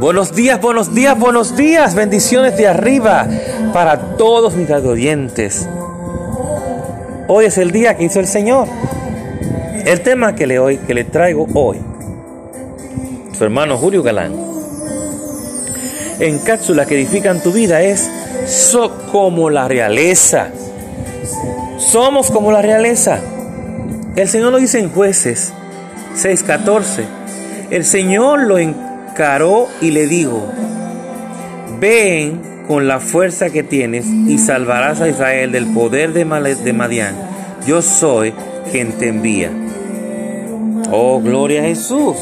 Buenos días, buenos días, buenos días. Bendiciones de arriba para todos mis oyentes. Hoy es el día que hizo el Señor. El tema que le, hoy, que le traigo hoy, su hermano Julio Galán, en cápsulas que edifican tu vida es so como la realeza. Somos como la realeza. El Señor lo dice en jueces 6:14. El Señor lo encaró y le dijo, ven con la fuerza que tienes y salvarás a Israel del poder de Madián. Yo soy quien te envía. Oh, gloria a Jesús.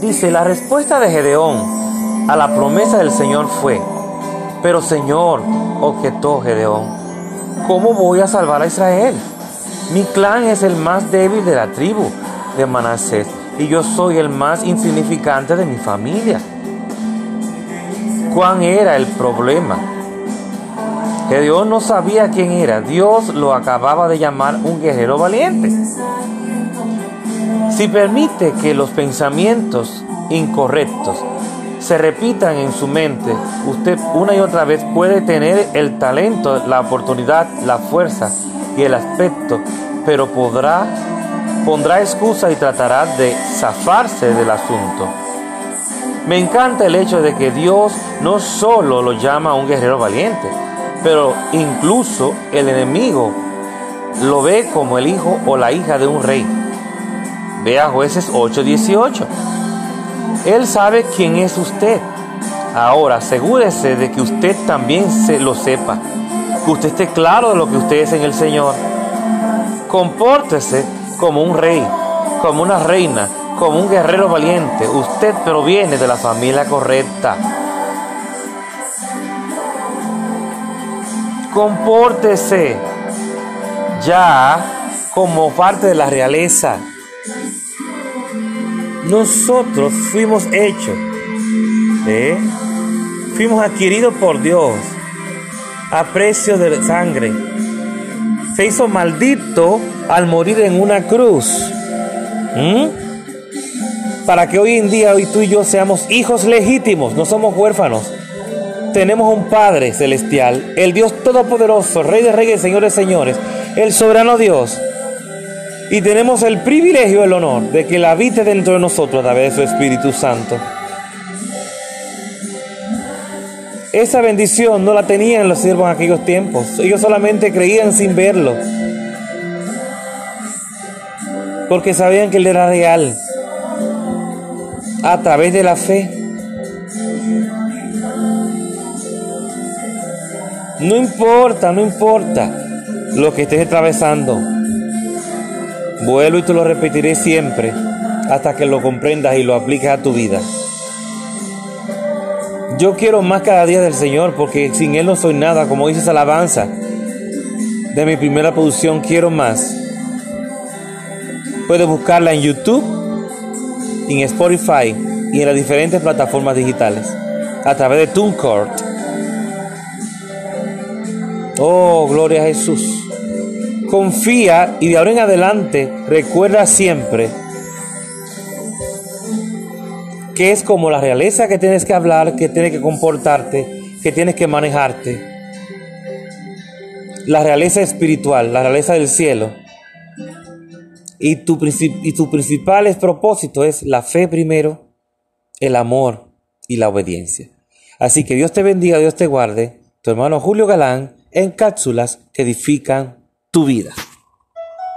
Dice, la respuesta de Gedeón a la promesa del Señor fue, pero Señor, objetó Gedeón, ¿cómo voy a salvar a Israel? Mi clan es el más débil de la tribu de Manasés y yo soy el más insignificante de mi familia. ¿Cuán era el problema? Gedeón no sabía quién era. Dios lo acababa de llamar un guerrero valiente. Si permite que los pensamientos incorrectos se repitan en su mente, usted una y otra vez puede tener el talento, la oportunidad, la fuerza y el aspecto, pero podrá pondrá excusa y tratará de zafarse del asunto. Me encanta el hecho de que Dios no solo lo llama un guerrero valiente, pero incluso el enemigo lo ve como el hijo o la hija de un rey. Vea jueces 8:18. Él sabe quién es usted. Ahora asegúrese de que usted también se lo sepa, que usted esté claro de lo que usted es en el Señor. Compórtese como un rey, como una reina, como un guerrero valiente. Usted proviene de la familia correcta. Compórtese ya como parte de la realeza. Nosotros fuimos hechos, ¿eh? fuimos adquiridos por Dios a precio de sangre. Se hizo maldito al morir en una cruz. Para que hoy en día, hoy tú y yo seamos hijos legítimos, no somos huérfanos. Tenemos un Padre celestial, el Dios Todopoderoso, Rey de Reyes, Señores Señores, el soberano Dios. Y tenemos el privilegio, el honor de que Él habite dentro de nosotros a través de su Espíritu Santo. Esa bendición no la tenían los siervos en aquellos tiempos. Ellos solamente creían sin verlo porque sabían que Él era real a través de la fe. No importa, no importa lo que estés atravesando. Vuelvo y te lo repetiré siempre hasta que lo comprendas y lo apliques a tu vida. Yo quiero más cada día del Señor porque sin Él no soy nada, como dice esa alabanza de mi primera producción, quiero más. Puedes buscarla en YouTube, en Spotify y en las diferentes plataformas digitales a través de TuneCourt. Oh, gloria a Jesús. Confía y de ahora en adelante recuerda siempre que es como la realeza que tienes que hablar, que tienes que comportarte, que tienes que manejarte. La realeza espiritual, la realeza del cielo y tu, y tu principal propósito es la fe primero, el amor y la obediencia. Así que Dios te bendiga, Dios te guarde. Tu hermano Julio Galán en cápsulas que edifican tu vida.